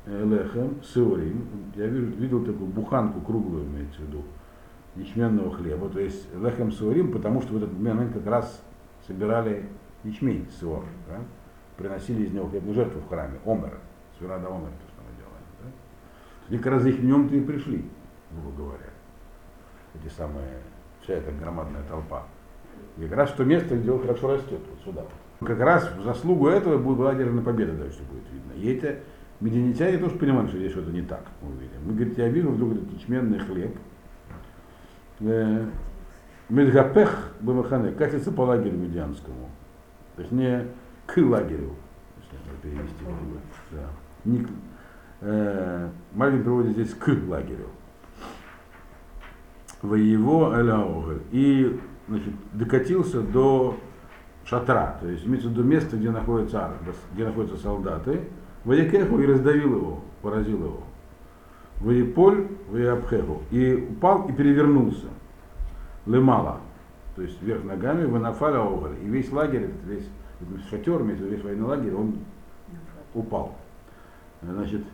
Лехем Сеорим. Я вижу, видел такую буханку круглую, имеется в виду, ячменного хлеба. То есть Лехем Сеорим, потому что в этот момент как раз собирали ячмень Сеор. Да? Приносили из него хлебную жертву в храме. Омер. Свирада Омер, то, что мы делаем. Да? И раз их днем-то и пришли, грубо говоря эти самые, вся эта громадная толпа. И как раз то место, где он хорошо растет, вот сюда. Как раз в заслугу этого будет одержана победа дальше будет видно. И эти медианитяне тоже понимали, что здесь что-то не так. Мы видим. Мы, говорит, я вижу вдруг этот ячменный хлеб. Медгапех Бамахане катится по лагерю медианскому. Точнее, к лагерю. Если это перевести. Да. Э, Мальвин приводит здесь к лагерю воево Эляогель. И значит, докатился до шатра, то есть имеется в виду место, где находятся, ар- где находятся солдаты, Воякеху и раздавил его, поразил его. Воеполь, Воеабхеху. И упал и перевернулся. Лемала, то есть вверх ногами, Ванафаля Оголь. И весь лагерь, этот весь шатер, весь военный лагерь, он упал. Значит,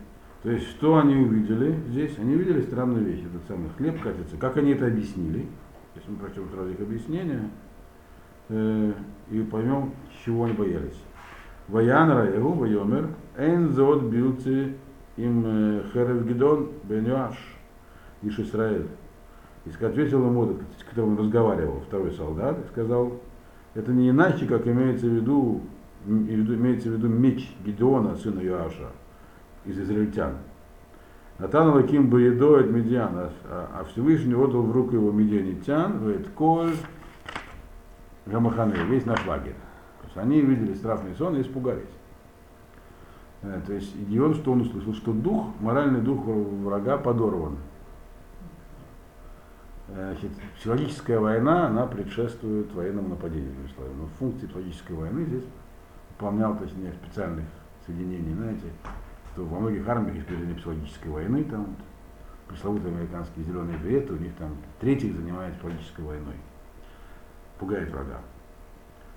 то есть, что они увидели здесь? Они увидели странную вещь, этот самый хлеб катится. Как они это объяснили? Если мы прочтем сразу их объяснение, э, и поймем, чего они боялись. Ваян Раегу, Вайомер, Эн зод билцы им э, Херев Гидон бен Йоаш, Иш Исраэль. И ответил ему, этот, с которым он разговаривал, второй солдат, сказал, это не иначе, как имеется в виду, имеется в виду меч Гидеона, сына Йоаша, из израильтян. Натан Лаким Баедо от Медиана, а а Всевышний отдал в руку его медианитян, говорит, Коль Гамаханы, весь наш лагерь. То есть они видели страшный сон и испугались. Э, То есть Геон, что он услышал, что дух, моральный дух врага подорван. Э, Значит, психологическая война, она предшествует военному нападению, словами. Но функции психологической войны здесь выполнял, точнее, специальных соединений, знаете, что во многих армиях проведение психологической войны, там пресловутые американские зеленые береты, у них там третий занимается психологической войной, пугает врага.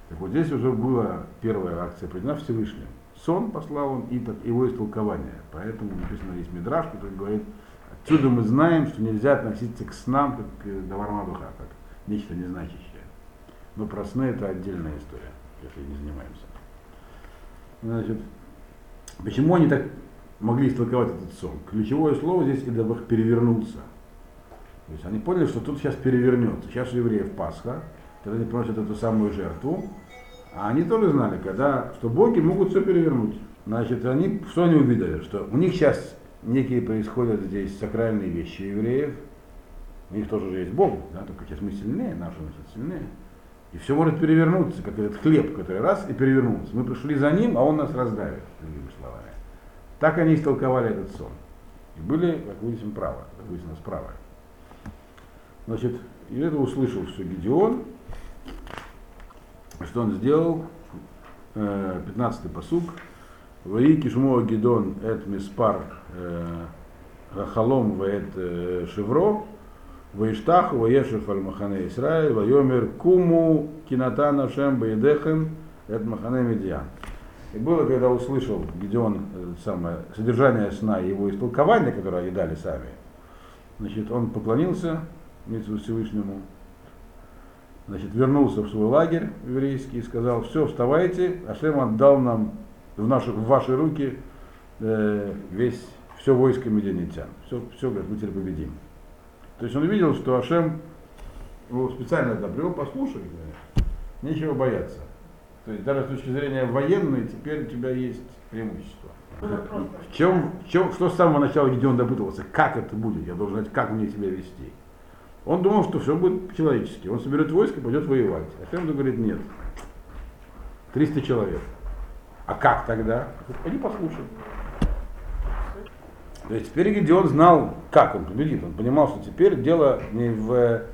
Так вот здесь уже была первая акция проведена Всевышним. Сон послал он и так, его истолкование. Поэтому написано есть Мидраш, который говорит, отсюда мы знаем, что нельзя относиться к снам как к Давармадуха, как нечто незначащее. Но про сны это отдельная история, если не занимаемся. Значит, почему они так могли истолковать этот сон? Ключевое слово здесь Идабах перевернулся. То есть они поняли, что тут сейчас перевернется. Сейчас у евреев Пасха, когда они приносят эту самую жертву, а они тоже знали, когда, что боги могут все перевернуть. Значит, они, что они увидели? Что у них сейчас некие происходят здесь сакральные вещи евреев. У них тоже же есть Бог, да, только сейчас мы сильнее, наши значит сильнее. И все может перевернуться, как этот хлеб, который раз и перевернулся. Мы пришли за ним, а он нас раздавит, другими словами. Так они истолковали этот сон. И были, как выяснилось, правы, как выяснилось, правы. Значит, и это услышал все Гедеон. Что он сделал? 15-й посуг. Ваи кишмо Гедон эт миспар Рахалом ваэт шевро. Ваиштаху ваешев аль махане Исраиль. Вайомер куму кинатана шем баедехем эт махане медиан. И было, когда услышал Гедеон самое, содержание сна и его истолкование, которое они дали сами, значит, он поклонился Всевышнему, значит, вернулся в свой лагерь еврейский и сказал, все, вставайте, Ашем отдал нам в, наши, в ваши руки э, весь, все войско медианитян. Все, все, говорит, мы теперь победим. То есть он увидел, что Ашем его специально туда привел, послушай, нечего бояться. То есть даже с точки зрения военной теперь у тебя есть преимущество. В чем, в чем, что с самого начала Гедеон допытывался, как это будет, я должен знать, как мне себя вести. Он думал, что все будет по-человечески. Он соберет войско и пойдет воевать. А Фемда говорит, нет. 300 человек. А как тогда? Пойди послушай. То есть теперь Гедеон знал, как он победит. Он понимал, что теперь дело не в...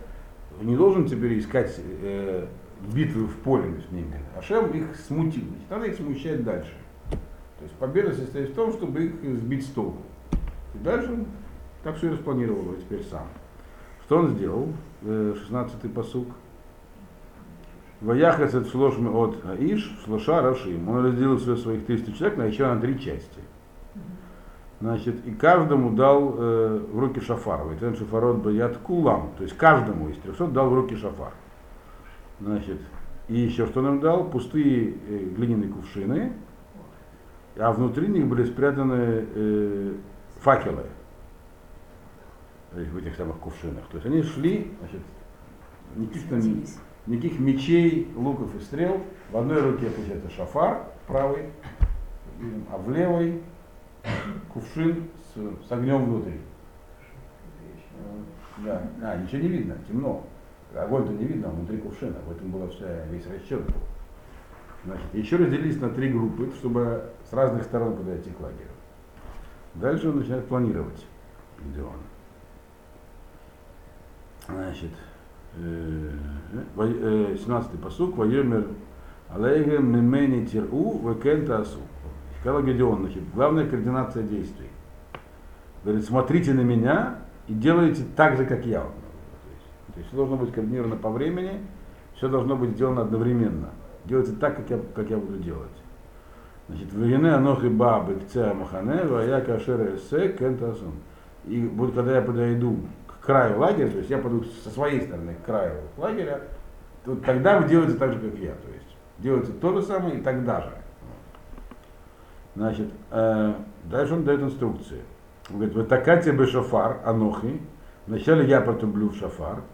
Не должен теперь искать э, битвы в поле с ними. А Шем их смутил. Значит, надо их смущать дальше. То есть победа состоит в том, чтобы их сбить с толку. И дальше он так все и распланировал теперь сам. Что он сделал? 16-й посук. Ваяхас от шлошми от Аиш, шлоша Рашим. Он разделил все своих 300 человек на еще на три части. Значит, и каждому дал э, в руки шафар. Ведь шафарот баят кулам. То есть каждому из 300 дал в руки шафар. Значит, и еще что нам дал? Пустые э, глиняные кувшины, а внутри них были спрятаны э, факелы в этих самых кувшинах. То есть они шли, значит, никаких, никаких мечей, луков и стрел. В одной руке получается шафар правый, а в левой кувшин с, с огнем внутри. Да, а, ничего не видно, темно. Огонь-то не видно, а внутри кувшина. В этом был вся, весь расчет был. Значит, еще разделились на три группы, чтобы с разных сторон подойти к лагерю. Дальше он начинает планировать, где он. Значит, 17-й посук, Вайомер Алейгем Мимени Тиру Векента Асу. Сказал Гедеон, значит, главная координация действий. Говорит, смотрите на меня и делайте так же, как я. То есть, все должно быть координировано по времени, все должно быть сделано одновременно. Делайте так, как я, как я буду делать. Значит, Вегене Анохи Бабы Кцеа Махане, Вая Кашер Эссе Кентасун. И будет, когда я подойду краю лагеря, то есть я пойду со своей стороны к краю лагеря, то тогда вы делаете так же, как я. То есть делаете то же самое и тогда же. Значит, э, дальше он дает инструкции. Он говорит, вы такате бы шафар, анохи, вначале я потрублю в шафар, в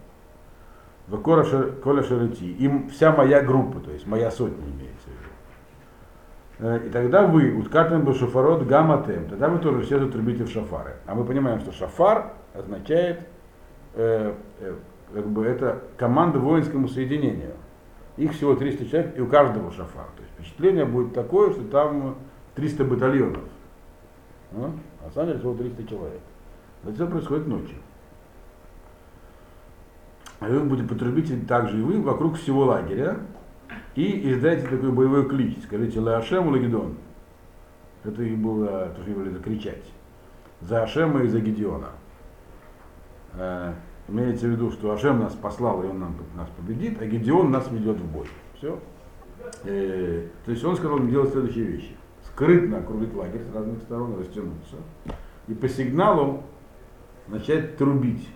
коля шарити, им вся моя группа, то есть моя сотня имеется в виду. Э, и тогда вы, уткатым бы шафарот гаматем, тогда вы тоже все затрубите в шафары. А мы понимаем, что шафар означает э, э, как бы это команда воинскому соединению. Их всего 300 человек, и у каждого шафар. То есть впечатление будет такое, что там 300 батальонов. А на самом деле всего 300 человек. Это все происходит ночью. А вы будете потрубить также и вы вокруг всего лагеря и издайте такой боевой клич. Скажите Леашем Лагидон. Это и было, то, что говорили, закричать. За Ашема и за Гедеона. Э, имеется в виду, что Ашем нас послал, и он нам, нас победит, а Гедеон нас ведет в бой. Все. Э, то есть он сказал им делать следующие вещи. Скрытно окружить лагерь с разных сторон, растянуться. И по сигналу начать трубить.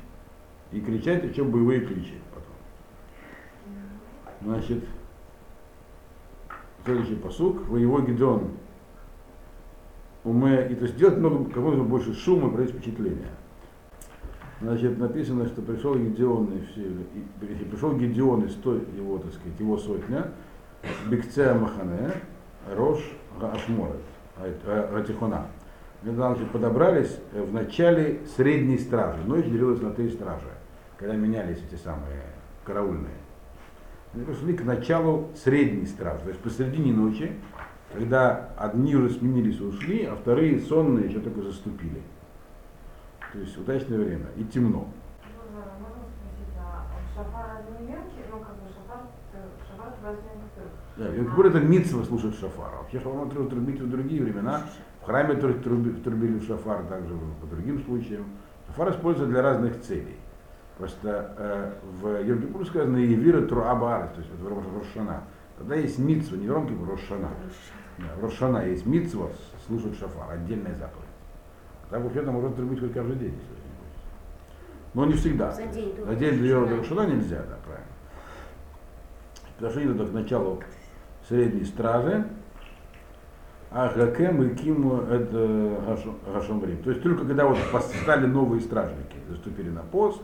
И кричать еще боевые кличи потом. Значит, следующий посук. Воевой Гедеон уме, и то есть делать много, как можно больше шума, производить впечатление. Значит, написано, что пришел Гедеон и все, и, пришел Гедеон из той его, так сказать, его сотня, Бекцея Махане, Рош Ашморет, Ратихона. Значит, подобрались в начале средней стражи. Ночь делилась на три стражи, когда менялись эти самые караульные. Они пришли к началу средней стражи, то есть посередине ночи, когда одни уже сменились и ушли, а вторые сонные еще только заступили. То есть удачное время и темно. Да, Йом Кипур это митцва слушать шафар. Вообще шафар можно трубить в другие времена. В храме трубили в шафар, также по другим случаям. Шафар используется для разных целей. Просто э, в Йом Кипур сказано «Евира труаба то есть вот в Рошана. Тогда есть митцва, не в Йом Кипур, Рошана. Да, в Рошана есть митцва слушать шафар, отдельная заповедь. Так вообще-то можно трубить хоть каждый день, если. Но не всегда. За день до За день до Рошана. Нельзя, да, правильно. Подошли туда к началу средней стражи, а Хакем и Киму это Гашамрим. То есть только когда вот стали новые стражники, заступили на пост,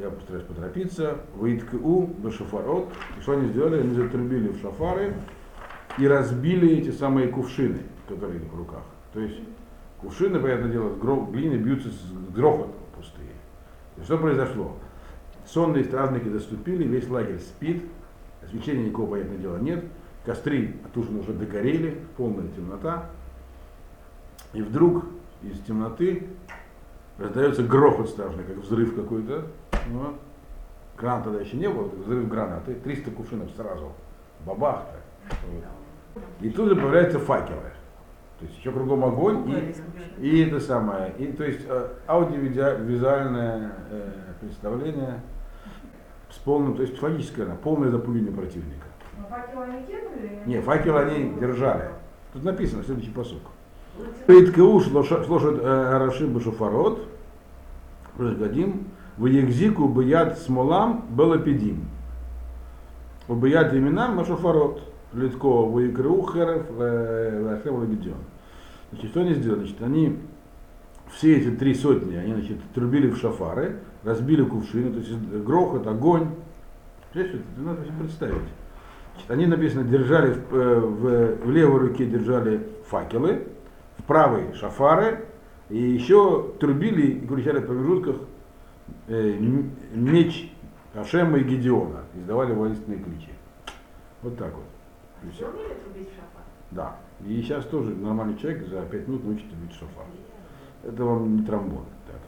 я постараюсь поторопиться, Ваитку, Башафарот, и что они сделали? Они затрубили в шафары и разбили эти самые кувшины, которые в руках. То есть кувшины, понятное дело, с гро- глины бьются с грохотом пустые. И что произошло? Сонные стражники заступили, весь лагерь спит, освещения никакого, понятное дело, нет, костры отужины уже догорели, полная темнота. И вдруг из темноты раздается грохот страшный, как взрыв какой-то. Ну, гранат тогда еще не было, взрыв гранаты, 300 кувшинов сразу, бабах так. Вот. И тут же появляются факелы. То есть еще кругом огонь, и, и это самое, и то есть э, аудиовизуальное э, представление с полным, то есть логическое, да, полное запугивание противника. Ну, факелы они кинули? Не, факелы они держали. Тут написано, следующий посук. Пейткеуш слушает Арашим Башуфарот, Гадим, в Егзику Бияд Смолам Белапидим. Убият именам Машуфарот, Литко, Ваикру Херев, Лахем Лагидион. Значит, что они сделали? Значит, они все эти три сотни, они, значит, трубили в шафары, разбили кувшины, то есть грохот, огонь. Это надо себе представить. Значит, они, написано, держали в, в- в левой руке держали факелы, в правой шафары, и еще трубили и кричали в промежутках э, меч Ашема и Гедеона, издавали воинственные кличи. Вот так вот. И шафар? Да. И сейчас тоже нормальный человек за 5 минут научит трубить шафар. Это вам не тромбон. Так.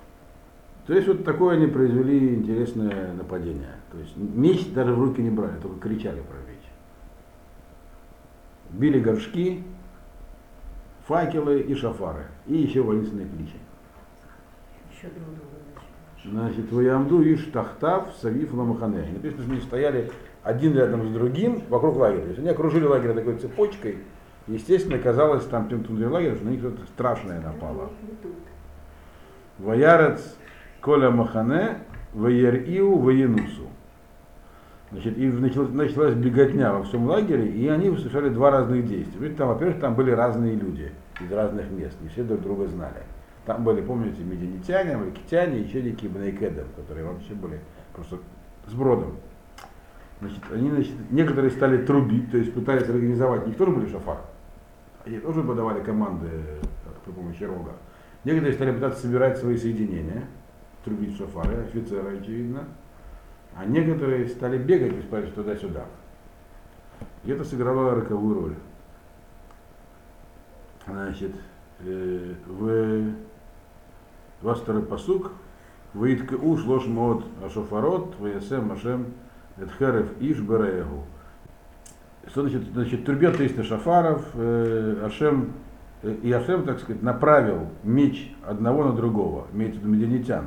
То есть вот такое они произвели интересное нападение. То есть меч даже в руки не брали, только кричали про меч. Били горшки, факелы и шафары. И еще воинственные кличи. Еще друг друга. Значит, Ваямду Иш Тахтав Савиф Ламахане. Написано, что они стояли один рядом с другим вокруг лагеря. То есть они окружили лагерь такой цепочкой. Естественно, казалось там тем тундрей лагеря, что на них что-то страшное напало. Ваярец Коля Махане, Ваер-Иу, Ваенусу. Значит, и началась беготня во всем лагере, и они совершали два разных действия. Ведь там, во-первых, там были разные люди из разных мест, не все друг друга знали. Там были, помните, медианитяне, валикитяне, еще некие бнейкедом, которые вообще были просто с бродом. Значит, они, значит, некоторые стали трубить, то есть пытались организовать, не были шафар, они тоже подавали команды э, при помощи рога. Некоторые стали пытаться собирать свои соединения, трубить шафары, офицеры, очевидно. А некоторые стали бегать беспорядочно туда-сюда. И это сыграло роковую роль. Значит, э, в 22 посук Ваитка уш лош мод ашофарот, ваясем машем эдхерев иш береегу. Что значит, значит, трубет 300 шафаров, э, Ашем, э, и Ашем, так сказать, направил меч одного на другого, имеется в виду начали.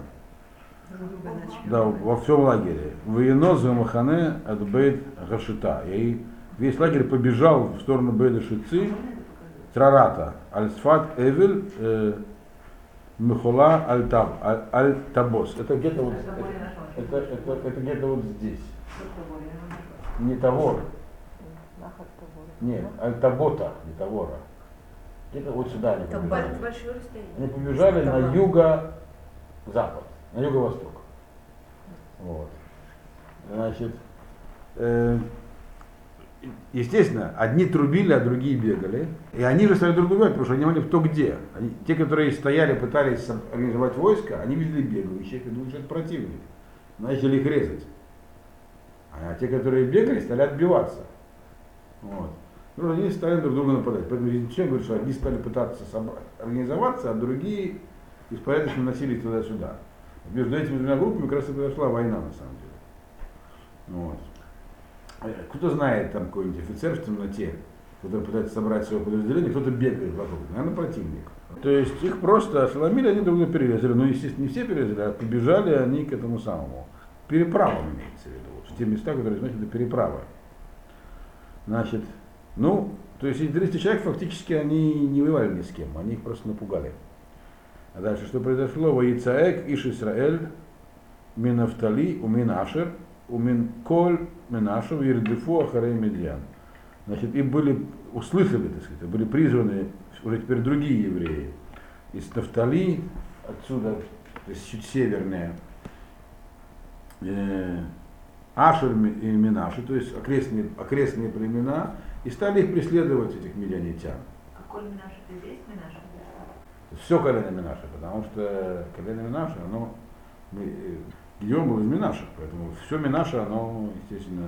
да, во всем лагере. Воено за Махане от Бейт Гашита. И весь лагерь побежал в сторону Бейда Шицы, Трарата, Альсфат Эвель, Аль- Аль-Табос. Это где-то вот, это, это, это, это где-то вот здесь. Не Тавор. Нет, Аль-Табота, не Тавора. Где-то вот сюда они побежали. Они побежали на юго-запад, на юго-восток. Вот. Значит, э, естественно, одни трубили, а другие бегали. И они же стали друг друга, потому что они могли кто где. Они, те, которые стояли, пытались организовать войско, они видели бегающих и думали, что это противник. Начали их резать. А те, которые бегали, стали отбиваться. Вот. Ну, они стали друг друга нападать. Поэтому Визитчен говорит, что одни стали пытаться организоваться, а другие и порядочно носились туда-сюда. Между этими двумя группами как раз и произошла война на самом деле. Вот. Э, Кто знает там какой-нибудь офицер в темноте, который пытается собрать свое подразделение, кто-то бегает вокруг, наверное, противник. То есть их просто ошеломили, они друг друга перерезали. Но, естественно, не все перерезали, а побежали они к этому самому. Переправам имеется в виду. В те места, которые значит это переправы. Значит, ну, то есть эти 300 человек фактически они не воевали ни с кем, они их просто напугали. А дальше что произошло? Ваицаэк, Иш Исраэль, Минафтали, Умин Ашер, Умин Коль, Минашу, Ирдефу, Ахарей Медьян. Значит, и были, услышали, так сказать, были призваны уже теперь другие евреи. Из Нафтали, отсюда, то есть чуть севернее, э, Ашер и Минаши, то есть окрестные, окрестные племена, и стали их преследовать, этих медианитян. Какой Минаш это здесь Минаш? Все колено Минаша, потому что колено Минаша, оно, Гедеон был из Минаша, поэтому все Минаша, оно, естественно,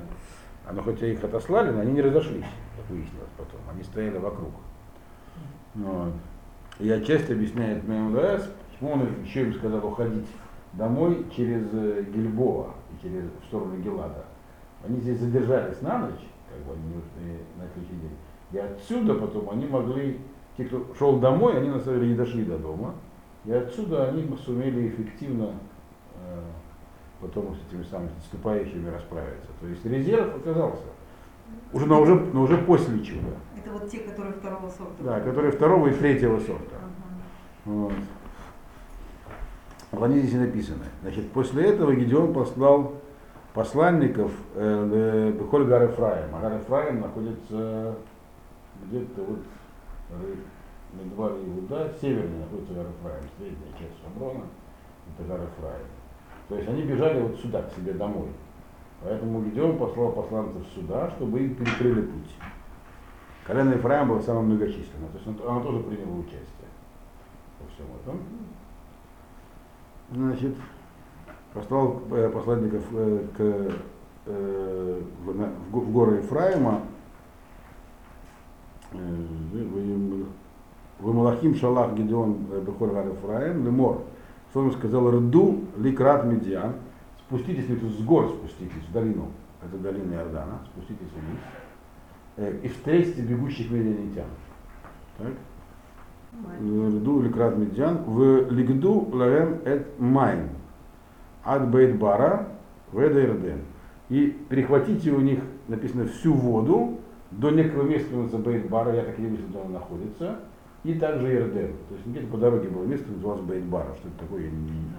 оно хотя их отослали, но они не разошлись, как выяснилось потом, они стояли вокруг. Вот. И отчасти объясняет ММВС, почему он еще им сказал уходить домой через э, Гильбоа и через в сторону Гелада. Они здесь задержались на ночь, как бы они на следующий день. И отсюда потом они могли, те, кто шел домой, они на самом деле не дошли до дома. И отсюда они сумели эффективно э, потом с этими самыми наступающими расправиться. То есть резерв оказался. Уже, но, уже, но уже после чуда. Это вот те, которые второго сорта. Да, которые второго и третьего сорта. Ага. Вот. Вот Они здесь и написаны. Значит, после этого Гедеон послал посланников э, Бехоль Гар Ефраим. А Гар Ефраим находится где-то вот э, на два Иуда, севернее находится Гар Ефраим, средняя часть Шаброна, это Гар Ефраим. То есть они бежали вот сюда, к себе домой. Поэтому Гедеон послал посланцев сюда, чтобы им перекрыли путь. Колено Ефраим было самым многочисленным, то есть он- оно тоже приняло участие во всем этом. Значит, послал э, посланников э, к, э, в, в го- в горы Ефраима, вы- вы Малахим Шалах Гедеон Бехор Гар Ефраим, Лемор, что он сказал, רדו לקראת מדין, спуститесь, есть с гор спуститесь в долину, это долина Иордана, спуститесь вниз, э, и встретите бегущих медианитян. Так? רדו לקראת מדין, ולכדו להם את המים, עד בית ברה, ואת הירדן. И перехватите у них, написано, всю воду до некого места, называется Бейт Бара, я так не вижу, где он находится, и также Ирден. То есть где-то по дороге было место, называлось Бейт Бара. Что это такое, я не, не-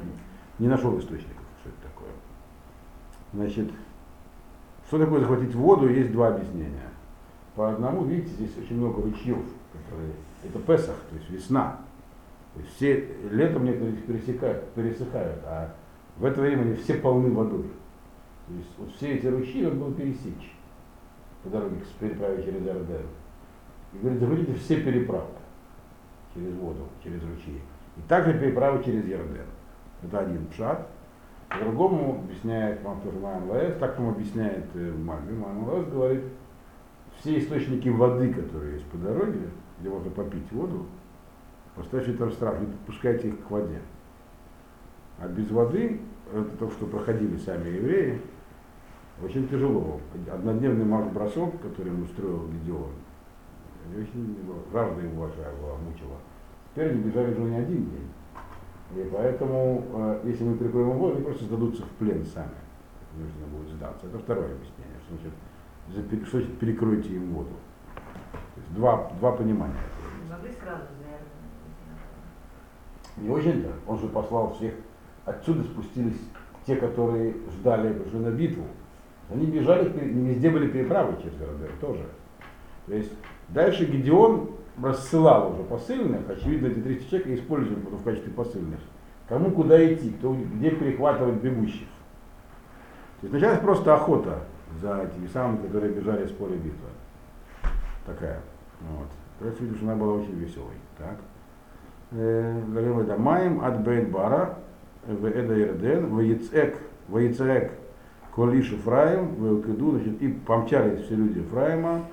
не нашел источников, что это такое. Значит, что такое захватить воду, есть два объяснения. По одному, видите, здесь очень много ручьев, которые... Это Песах, то есть весна. То есть все летом некоторые пересекают, пересыхают, а в это время они все полны водой. То есть вот все эти ручьи надо было пересечь по дороге к переправе через Иордан. И говорит, захватите все переправы через воду, через ручьи. И также переправы через Иордан. Это один пшат. По-другому объясняет вам тоже Лаэс, так вам объясняет э, Мальби. Лаэс говорит, все источники воды, которые есть по дороге, где можно попить воду, поставьте там страх, не подпускайте их к воде. А без воды, это то, что проходили сами евреи, очень тяжело. Однодневный марш-бросок, который он устроил Гедеон, и очень его- жажда его была, мучила. Теперь они бежали уже не один день. И поэтому, э, если мы перекроем воду, они просто сдадутся в плен сами. Нужно будет сдаться. Это второе объяснение. Что значит, за что значит перекройте им воду? То есть два, два понимания. Могли сразу, наверное. Не очень-то. Он же послал всех. Отсюда спустились те, которые ждали уже на битву. Они бежали, везде были переправы через города тоже. То есть дальше Гедеон рассылал уже посыльных, очевидно, эти 300 человек используем в качестве посыльных. Кому куда идти, кто где перехватывать бегущих. То есть началась просто охота за этими самыми, которые бежали с поля битвы. Такая. Вот. То есть видишь, она была очень веселой. Так. Говорим это Маем от Бейт Бара, в Эда Ирден, в Яцек, в Яцек, Колиш Ефраим, в Элкиду, значит, и помчались все люди Ефраима,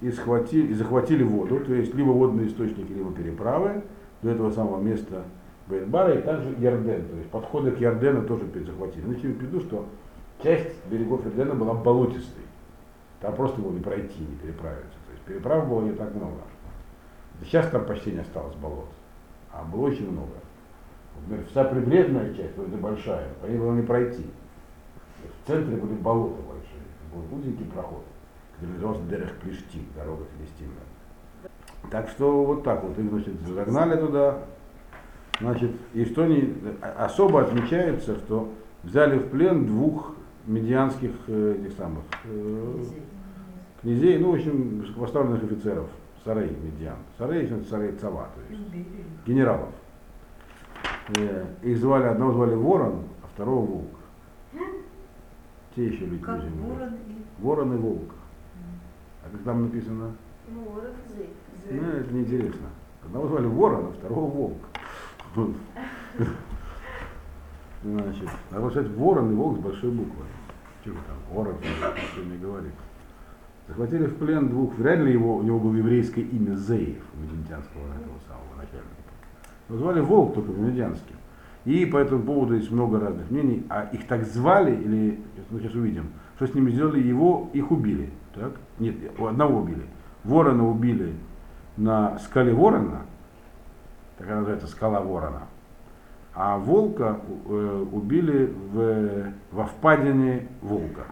и, схватили, и захватили воду, то есть либо водные источники, либо переправы до этого самого места, Бейтбара и также Ярден. То есть подходы к Ярдену тоже захватили. Ну, в виду, что часть берегов Ярдена была болотистой. Там просто было не пройти, не переправиться. То есть переправ было не так много. Сейчас там почти не осталось болот, а было очень много. Например, вся прибрежная часть, вот это большая, по ней было не пройти. В центре были болота большие, был узенький проход, назывался Дерех Плештим, дорога Филистимная. Так что вот так вот, их, значит, загнали туда, значит, и что они, особо отмечается, что взяли в плен двух медианских э, этих самых э, князей, ну, в общем, высокопоставленных офицеров, Сарей Медиан. Сарей, Сарей Цава, то есть генералов. Э, Их звали, одного звали Ворон, а второго Волк. Те еще люди Как ворон и Ворон и Волк. А как там написано? Ну, ворон зы. Ну, это неинтересно. Одного звали Ворон, а второго Волк. Значит, надо сказать Ворон и Волк с большой буквы. Чего там, Ворон, что не говорит. Захватили в плен двух, вряд ли его, у него было еврейское имя Зеев, медианского этого самого начальника. Его звали Волк, только медианский. И по этому поводу есть много разных мнений. А их так звали, или мы сейчас увидим, что с ними сделали его, их убили. Так? Нет, одного убили. Ворона убили на скале Ворона, такая называется скала Ворона. А волка э, убили в, во впадине волка.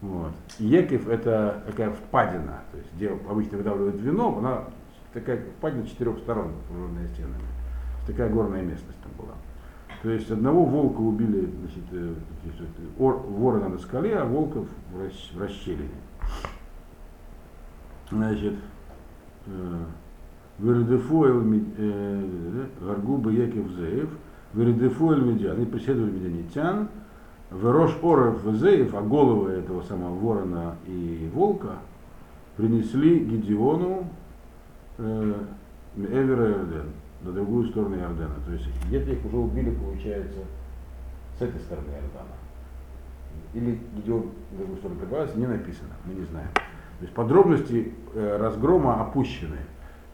Вот. Екев это такая впадина, то есть где обычно выдавливают вино, она такая впадина четырех сторон, окруженная стенами. Такая горная местность там была. То есть одного волка убили, значит, э, ворона на скале, а волков в, расщ- в расщелине. Значит, э, Вердефуэль Гаргуба Якев Зеев, Вердефуэль Медиан, они преследовали медианитян, Верош Оров Зеев, а головы этого самого ворона и волка принесли Гедеону э, Эвера Иорден, на другую сторону Иордена. То есть где-то их уже убили, получается, с этой стороны Иордана. Или Гедеон на другую сторону прибавился, не написано, мы не знаем. То есть подробности э, разгрома опущены.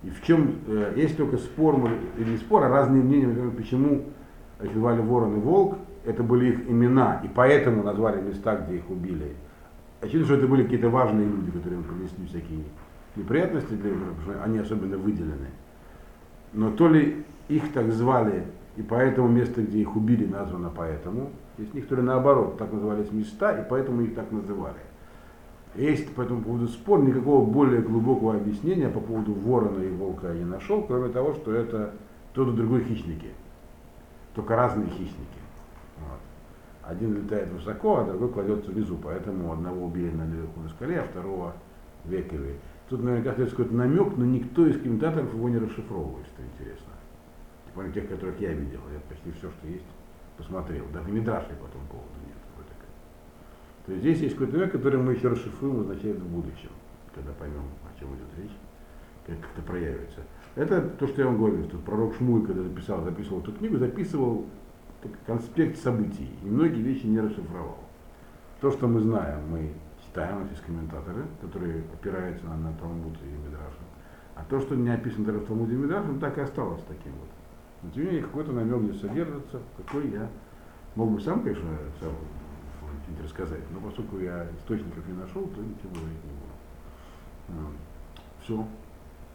И в чем, э, есть только спор, или не спор, а разные мнения, например, почему их звали Ворон и Волк, это были их имена, и поэтому назвали места, где их убили. Очевидно, что это были какие-то важные люди, которые им принесли всякие неприятности, для, что они особенно выделены. Но то ли их так звали, и поэтому место, где их убили, названо поэтому. Есть некоторые наоборот, так назывались места, и поэтому их так называли. Есть по этому поводу спор, никакого более глубокого объяснения по поводу ворона и волка я не нашел, кроме того, что это тот и другой хищники. Только разные хищники. Вот. Один летает высоко, а другой кладется внизу, поэтому одного убили на наверху на скале, а второго в Векове. Тут наверняка есть какой-то намек, но никто из комментаторов его не расшифровывает, что интересно. Типа тех, которых я видел, я почти все, что есть, посмотрел. Даже Мидрашей по этому поводу нет. Вот. То есть здесь есть какой-то намек, который мы еще расшифруем, означает в будущем, когда поймем, о чем идет речь, как это проявится. Это то, что я вам говорил, что пророк Шмуй, когда записал, записывал эту книгу, записывал конспект событий, и многие вещи не расшифровал. То, что мы знаем, мы нас есть комментаторы, которые опираются на, на Талмуд и Мидраш. А то, что не описано даже в Талмуде и Мидраше, так и осталось таким вот. Но тем не менее, какой-то намек здесь содержится, какой я мог бы сам, конечно, сам что-нибудь рассказать, но поскольку я источников не нашел, то ничего говорить не буду. Все.